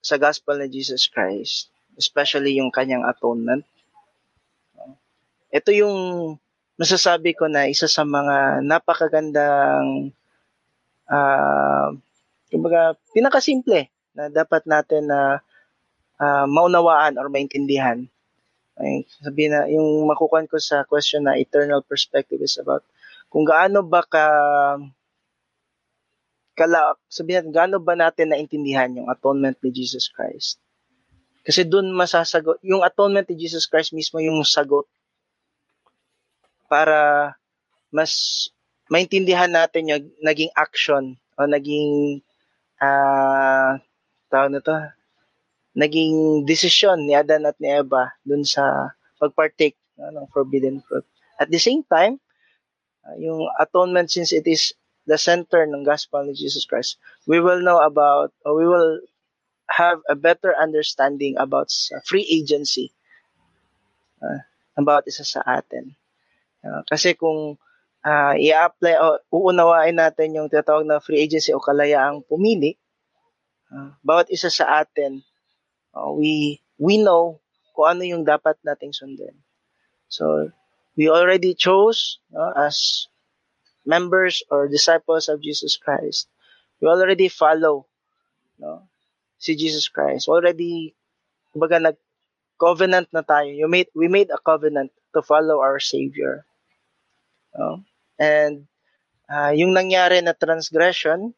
sa gospel ni Jesus Christ, especially yung kanyang atonement, ito yung masasabi ko na isa sa mga napakagandang ah kumbaga pinakasimple na dapat natin na ah, maunawaan or maintindihan. Ay, sabihin na, yung makukuha ko sa question na eternal perspective is about kung gaano ba ka kala, sabihin gaano ba natin naintindihan yung atonement ni Jesus Christ? Kasi doon masasagot, yung atonement ni Jesus Christ mismo yung sagot para mas maintindihan natin yung naging action o naging ah tawag na to, naging desisyon ni Adan at ni Eva dun sa pagpartake no, ng forbidden fruit. At the same time, uh, yung atonement since it is the center ng gospel ni Jesus Christ, we will know about, or we will have a better understanding about free agency uh, about isa sa atin. Uh, kasi kung uh, i-apply o uunawain natin yung tinatawag na free agency o kalayaang pumili, uh, bawat isa sa atin uh, we we know kung ano yung dapat nating sundin. So, we already chose no, as members or disciples of Jesus Christ. We already follow no, si Jesus Christ. Already, kumbaga nag-covenant na tayo. You made, we made a covenant to follow our Savior. No? And uh, yung nangyari na transgression,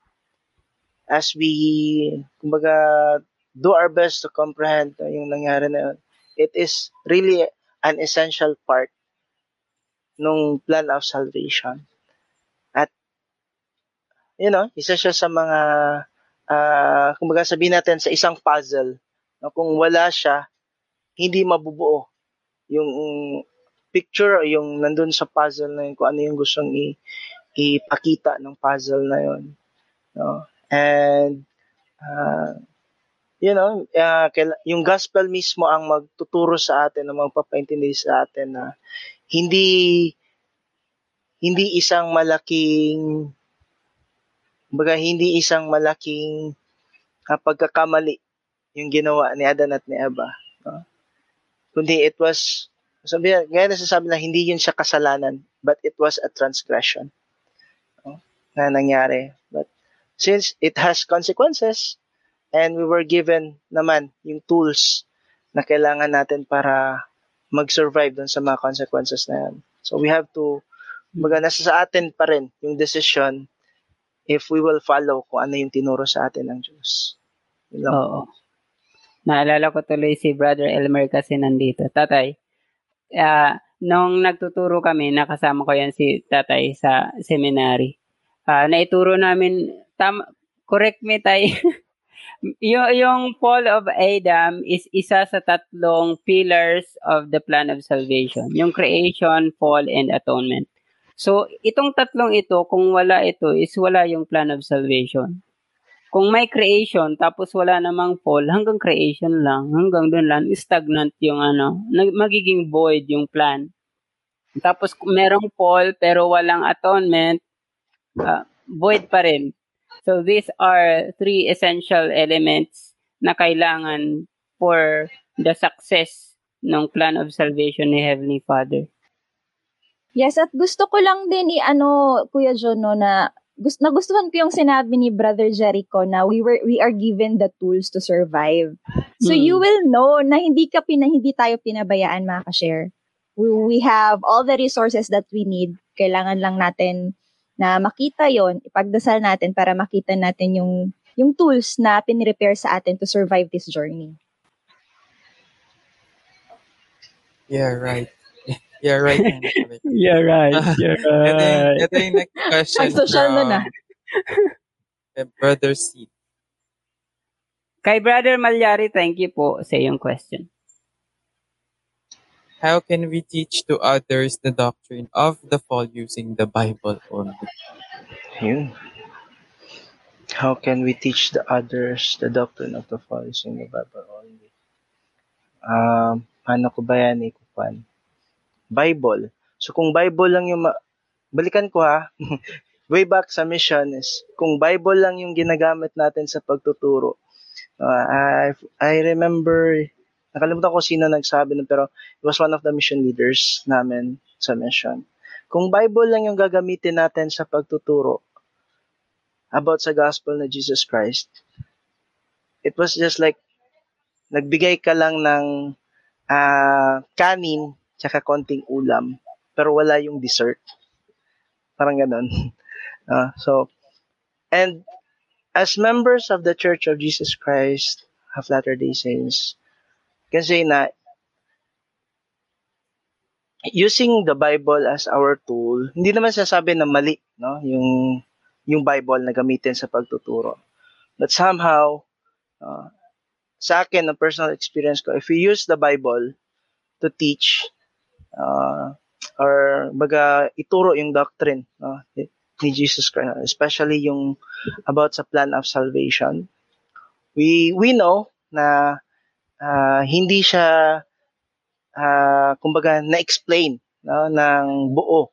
as we, kumbaga, do our best to comprehend uh, yung nangyari na yun, it is really an essential part nung plan of salvation. You know, isa siya sa mga, uh, kumbaga sabihin natin sa isang puzzle, no, kung wala siya, hindi mabubuo yung picture o yung nandun sa puzzle na yun, kung ano yung gustong i- ipakita ng puzzle na yun. No? And, uh, you know, uh, yung gospel mismo ang magtuturo sa atin, ang magpapaintindi sa atin na hindi hindi isang malaking baga hindi isang malaking uh, pagkakamali yung ginawa ni Adan at ni Eva. No? Kundi it was, sabi, gaya na na hindi yun siya kasalanan, but it was a transgression no? na nangyari. But since it has consequences, and we were given naman yung tools na kailangan natin para mag-survive dun sa mga consequences na yan. So we have to Baga, nasa sa atin pa rin yung decision if we will follow kung ano yung tinuro sa atin ng Diyos. Yun lang. Oo. Naalala ko tuloy si Brother Elmer kasi nandito. Tatay, ah, nung nagtuturo kami, nakasama ko yan si tatay sa seminary. Ah, naituro namin, tam, correct me tay, yung, yung fall of Adam is isa sa tatlong pillars of the plan of salvation. Yung creation, fall, and atonement. So, itong tatlong ito, kung wala ito, is wala yung plan of salvation. Kung may creation, tapos wala namang fall, hanggang creation lang, hanggang doon lang, stagnant yung ano, magiging void yung plan. Tapos merong fall, pero walang atonement, ah, void pa rin. So these are three essential elements na kailangan for the success ng plan of salvation ni Heavenly Father. Yes, at gusto ko lang din i-ano, Kuya John, no, na gusto, nagustuhan ko yung sinabi ni Brother Jericho na we were we are given the tools to survive. So Hmm. you will know na hindi ka pina, hindi tayo pinabayaan mga ka-share. We, we have all the resources that we need. Kailangan lang natin na makita yon, ipagdasal natin para makita natin yung yung tools na pinrepair sa atin to survive this journey. Yeah, right. Yeah, right. yan, sabi ko. You're right. You're Ito yung, ito yung next question Ang social from nun, eh, Brother C. Kay Brother Malyari, thank you po sa iyong question. How can we teach to others the doctrine of the fall using the Bible only? Yun. How can we teach the others the doctrine of the fall using the Bible only? Um, paano ko ba yan ikupan? Bible. So kung Bible lang yung, ma- balikan ko ha, way back sa mission is, kung Bible lang yung ginagamit natin sa pagtuturo, uh, I, I remember, nakalimutan ko sino nagsabi nun, pero it was one of the mission leaders namin sa mission. Kung Bible lang yung gagamitin natin sa pagtuturo, about sa gospel na Jesus Christ, it was just like, nagbigay ka lang ng ah, kanin tsaka konting ulam, pero wala yung dessert. Parang ganun. Ah, so, and as members of the Church of Jesus Christ of Latter-day Saints, kasi na using the Bible as our tool, hindi naman sasabi na mali, no? Yung yung Bible na gamitin sa pagtuturo. But somehow, uh, sa akin, na personal experience ko, if we use the Bible to teach, uh, or baga ituro yung doctrine no, ni Jesus Christ, especially yung about sa plan of salvation, we we know na uh, hindi siya uh, kumbaga na-explain no, ng buo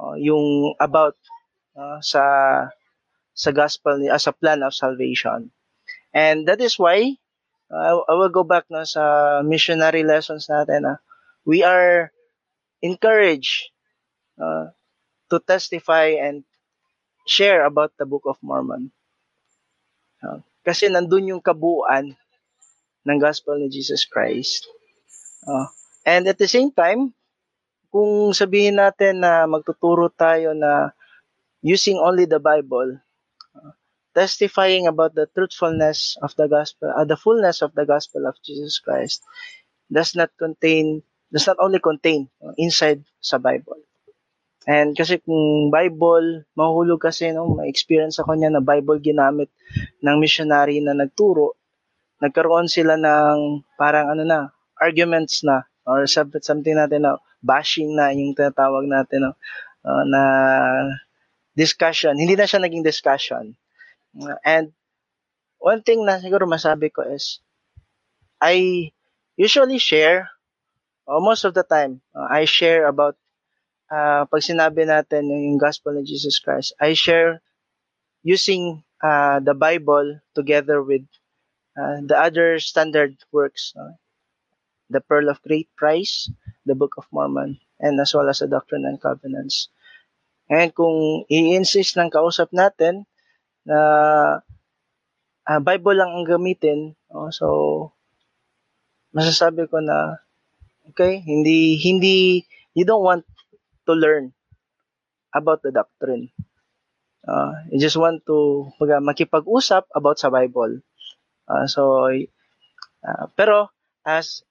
uh, yung about uh, sa sa gospel as a plan of salvation. And that is why uh, I will go back no sa missionary lessons natin na we are encouraged uh, to testify and share about the Book of Mormon. Uh, kasi nandun yung kabuuan ng gospel ni Jesus Christ. Uh, and at the same time, kung sabihin natin na magtuturo tayo na using only the Bible, uh, testifying about the truthfulness of the gospel, uh, the fullness of the gospel of Jesus Christ, does not contain, does not only contain uh, inside sa Bible. And kasi kung Bible, mahulog kasi, no, may experience ako niya na Bible ginamit ng missionary na nagturo, nagkaroon sila ng parang ano na, arguments na, or something natin na, bashing na, yung tinatawag natin, no, uh, na discussion. Hindi na siya naging discussion. Uh, and one thing na siguro masabi ko is, I usually share, or most of the time, uh, I share about uh, pag sinabi natin yung gospel of Jesus Christ, I share using uh, the Bible together with uh, the other standard works, uh, the Pearl of Great Price, the Book of Mormon, and as well as the Doctrine and Covenants. And kung i-insist ng kausap natin na uh, Bible lang ang gamitin, oh, so masasabi ko na okay, hindi hindi you don't want to learn about the doctrine. Uh, you just want to baga, makipag-usap about sa Bible. Uh, so, uh, pero as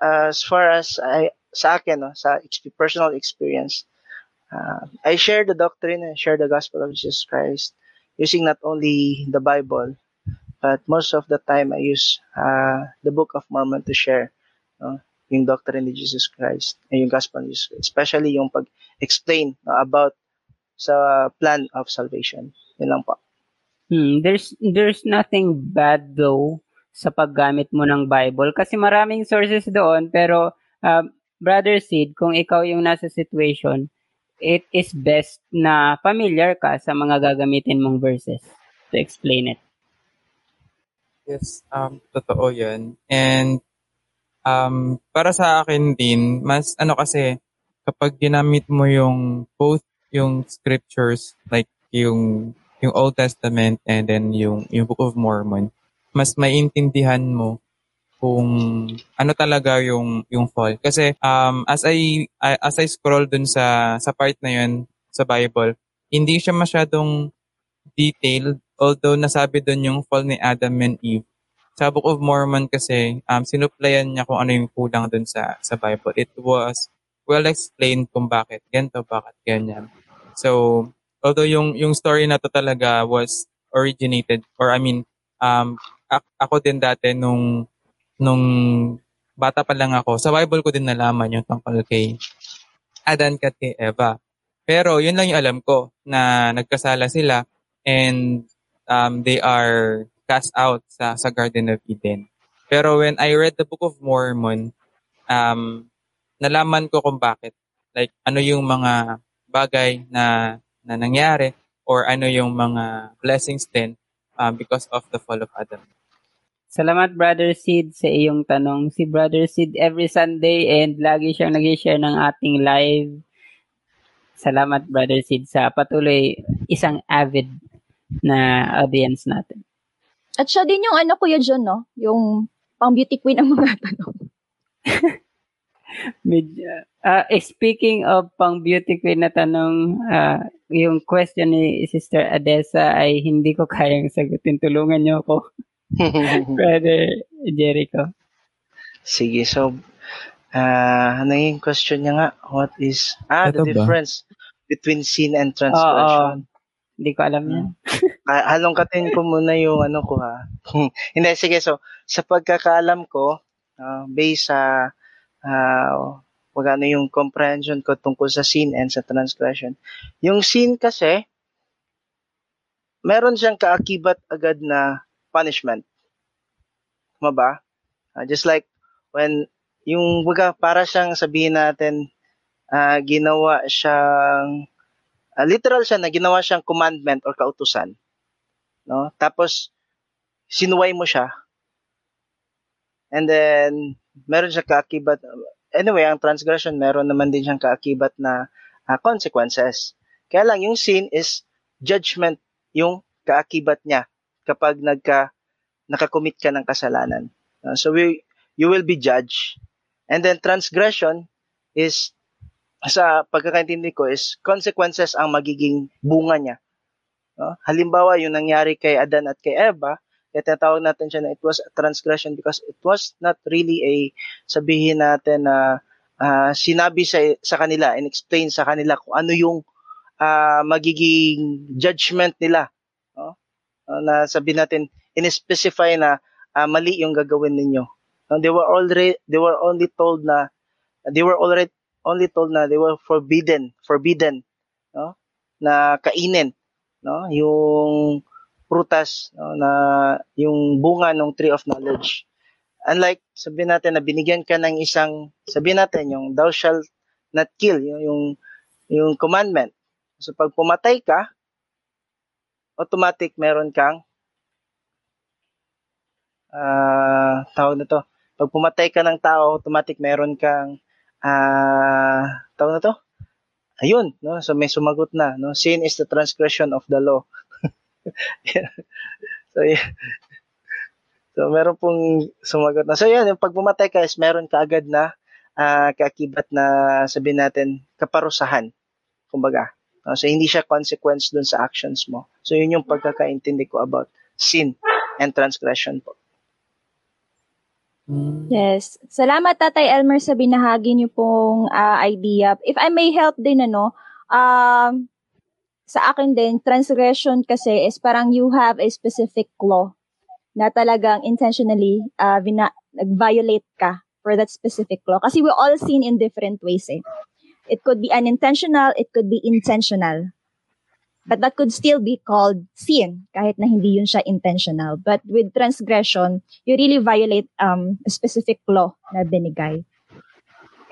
as far as I, sa akin, no, sa exp- personal experience, uh, I share the doctrine and share the gospel of Jesus Christ using not only the Bible, but most of the time I use uh, the Book of Mormon to share no, yung doctrine ni Jesus Christ, yung gospel ni Jesus Christ, especially yung pag-explain about sa plan of salvation. Yun lang po. Hmm, there's there's nothing bad though sa paggamit mo ng Bible kasi maraming sources doon pero uh, brother Sid kung ikaw yung nasa situation it is best na familiar ka sa mga gagamitin mong verses to explain it. Yes, um, totoo yan. And um, para sa akin din, mas ano kasi, kapag ginamit mo yung both yung scriptures, like yung yung Old Testament and then yung yung Book of Mormon, mas maintindihan mo kung ano talaga yung yung fall. Kasi um as I, as I scroll dun sa sa part na yun sa Bible, hindi siya masyadong detailed although nasabi dun yung fall ni Adam and Eve. Sa Book of Mormon kasi um sinuplayan niya kung ano yung kulang dun sa sa Bible. It was well explained kung bakit ganito, bakit ganyan. So although yung yung story na to talaga was originated or I mean um ako din dati nung nung bata pa lang ako, sa Bible ko din nalaman yung tungkol kay Adan at kay Eva. Pero yun lang yung alam ko na nagkasala sila and um, they are cast out sa, sa Garden of Eden. Pero when I read the Book of Mormon, um, nalaman ko kung bakit. Like, ano yung mga bagay na, na nangyari or ano yung mga blessings din um, because of the fall of Adam. Salamat Brother Sid sa iyong tanong. Si Brother Sid every Sunday and lagi siyang nag-share ng ating live. Salamat Brother Sid sa patuloy isang avid na audience natin. At siya din yung ano kuya John, no? Yung pang beauty queen ang mga tanong. Medyo, uh, speaking of pang beauty queen na tanong, uh, yung question ni Sister Adessa ay hindi ko kayang sagutin. Tulungan niyo ako. Brother Jericho. Sige, so, uh, ano yung question niya nga? What is, ah, Ito the ba? difference between sin and transgression. Hindi ko alam yan. Ah, halongkatin ko muna yung ano ko ha. Hindi, sige, so, sa pagkakaalam ko, uh, based sa, uh, wag ano yung comprehension ko tungkol sa sin and sa transgression. Yung sin kasi, meron siyang kaakibat agad na punishment. Tama ba? Uh, just like when yung baga para siyang sabihin natin uh, ginawa siyang uh, literal siya na ginawa siyang commandment or kautusan. No? Tapos sinuway mo siya. And then meron siya kaakibat anyway, ang transgression meron naman din siyang kaakibat na uh, consequences. Kaya lang yung sin is judgment yung kaakibat niya kapag nagka nakakommit ka ng kasalanan. Uh, so we you will be judged. And then transgression is sa pagkakaintindi ko is consequences ang magiging bunga niya. No? Halimbawa, yung nangyari kay Adan at kay Eva, kaya tinatawag natin siya na it was a transgression because it was not really a sabihin natin na uh, sinabi sa, sa kanila and explain sa kanila kung ano yung uh, magiging judgment nila. No? Uh, na sabihin natin, in-specify na uh, mali yung gagawin ninyo. Uh, they were already they were only told na they were already only told na they were forbidden, forbidden, no? Na kainin, no? Yung prutas no? na yung bunga ng tree of knowledge. Unlike sabihin natin na binigyan ka ng isang sabihin natin yung thou shalt not kill, yung yung, commandment. So pag pumatay ka, automatic meron kang uh, tawag na to, pag pumatay ka ng tao, automatic meron kang uh, tawag na to, ayun, no? So may sumagot na, no? Sin is the transgression of the law. so, yeah. So, meron pong sumagot na. So, yan, yung pag pumatay ka is meron ka agad na uh, kaakibat na sabihin natin kaparusahan. Kumbaga. No? So, hindi siya consequence dun sa actions mo. So, yun yung pagkakaintindi ko about sin and transgression po. Mm. Yes. Salamat Tatay Elmer sa binahagi niyo pong ah, idea. If I may help din ano, um sa akin din transgression kasi is parang you have a specific law na talagang intentionally uh, vina- nag-violate ka for that specific law. Kasi we all sin in different ways eh. It could be unintentional, it could be intentional. But that could still be called sin kahit na hindi yun siya intentional. But with transgression, you really violate um, a specific law na binigay.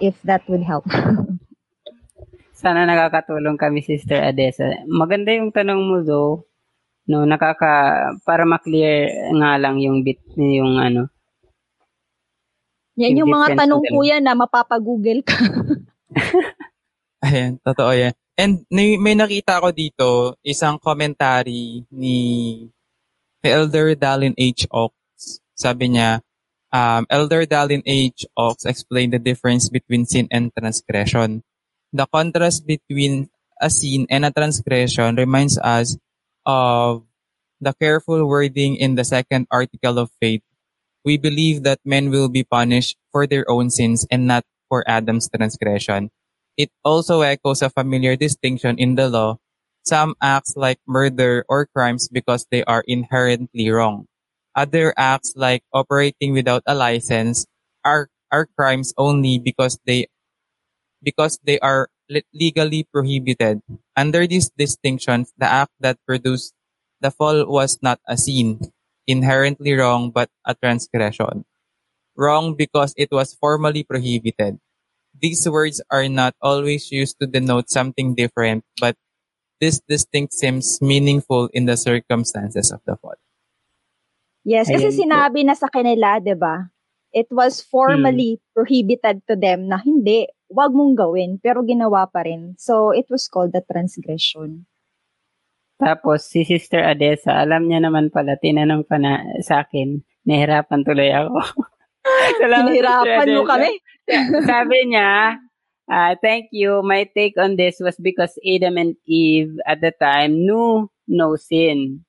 If that would help. Sana nakakatulong kami, Sister Adesa. Maganda yung tanong mo, though. No, nakaka, para maklear nga lang yung bit, yung ano. Yan yung Yung mga tanong ng po yan na mapapagoogle ka. Ayan, totoo yan. And may, nakita ko dito, isang commentary ni Elder Dallin H. Ox. Sabi niya, um, Elder Dallin H. Ox explained the difference between sin and transgression. The contrast between a sin and a transgression reminds us of the careful wording in the second article of faith. We believe that men will be punished for their own sins and not for Adam's transgression. It also echoes a familiar distinction in the law. Some acts like murder or crimes because they are inherently wrong. Other acts like operating without a license are, are crimes only because they because they are le- legally prohibited. Under these distinctions, the act that produced the fall was not a sin, inherently wrong, but a transgression. Wrong because it was formally prohibited. These words are not always used to denote something different, but this distinct seems meaningful in the circumstances of the fall. Yes, kasi po. sinabi na sa kanila, 'di ba? It was formally prohibited to them na hindi, wag mong gawin, pero ginawa pa rin. So, it was called the transgression. Tapos, si Sister Adesa, alam niya naman pala, tinanong pa na sa akin, nahirapan tuloy ako. Salamat, mo kami. Sabi niya, ah, thank you. My take on this was because Adam and Eve at the time knew no sin.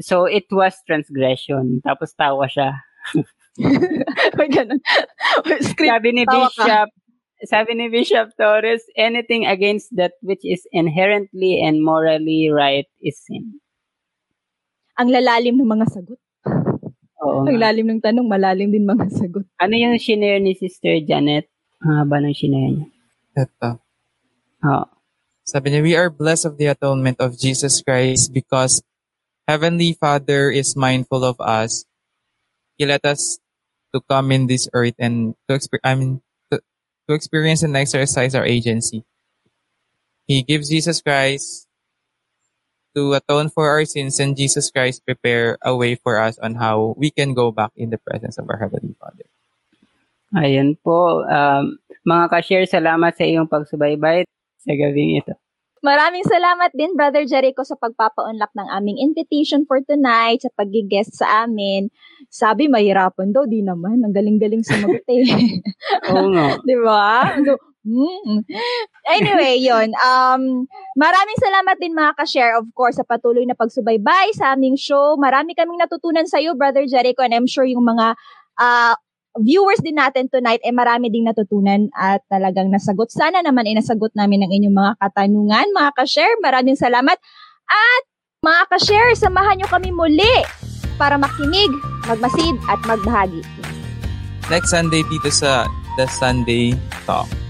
So it was transgression. Tapos tawa siya. May ganun. Script. Sabi ni. Bishop, sabi ni Bishop Torres, anything against that which is inherently and morally right is sin. Ang lalalim ng mga sagot. Oo Ang lalim ng tanong, malalim din mga sagot. Ano yung shinare ni Sister Janet? Ang haba ng shinare niya. Ito. Oo. Sabi niya, we are blessed of the atonement of Jesus Christ because Heavenly Father is mindful of us. He let us to come in this earth and to, exper- I mean, to, to experience and exercise our agency. He gives Jesus Christ to atone for our sins and Jesus Christ prepare a way for us on how we can go back in the presence of our Heavenly Father. Ayun po. Um, mga ka-share, salamat sa iyong pagsubaybay sa gabing ito. Maraming salamat din, Brother Jericho, sa pagpapaunlak ng aming invitation for tonight, sa pag-guest sa amin. Sabi, mahirapan daw. Di naman. Ang galing-galing sumagot eh. Oo nga. Di ba? Mm. Anyway, yon. Um, maraming salamat din mga ka-share, of course, sa patuloy na pagsubaybay sa aming show. Marami kaming natutunan sa iyo, Brother Jericho, and I'm sure yung mga ah, viewers din natin tonight ay marami ding natutunan at talagang nasagot. Sana naman ay nasagot namin ang inyong mga katanungan, mga ka-share. Maraming salamat. At mga ka-share, samahan nyo kami muli para makinig, magmasid at magbahagi. Next Sunday dito sa The Sunday Talk.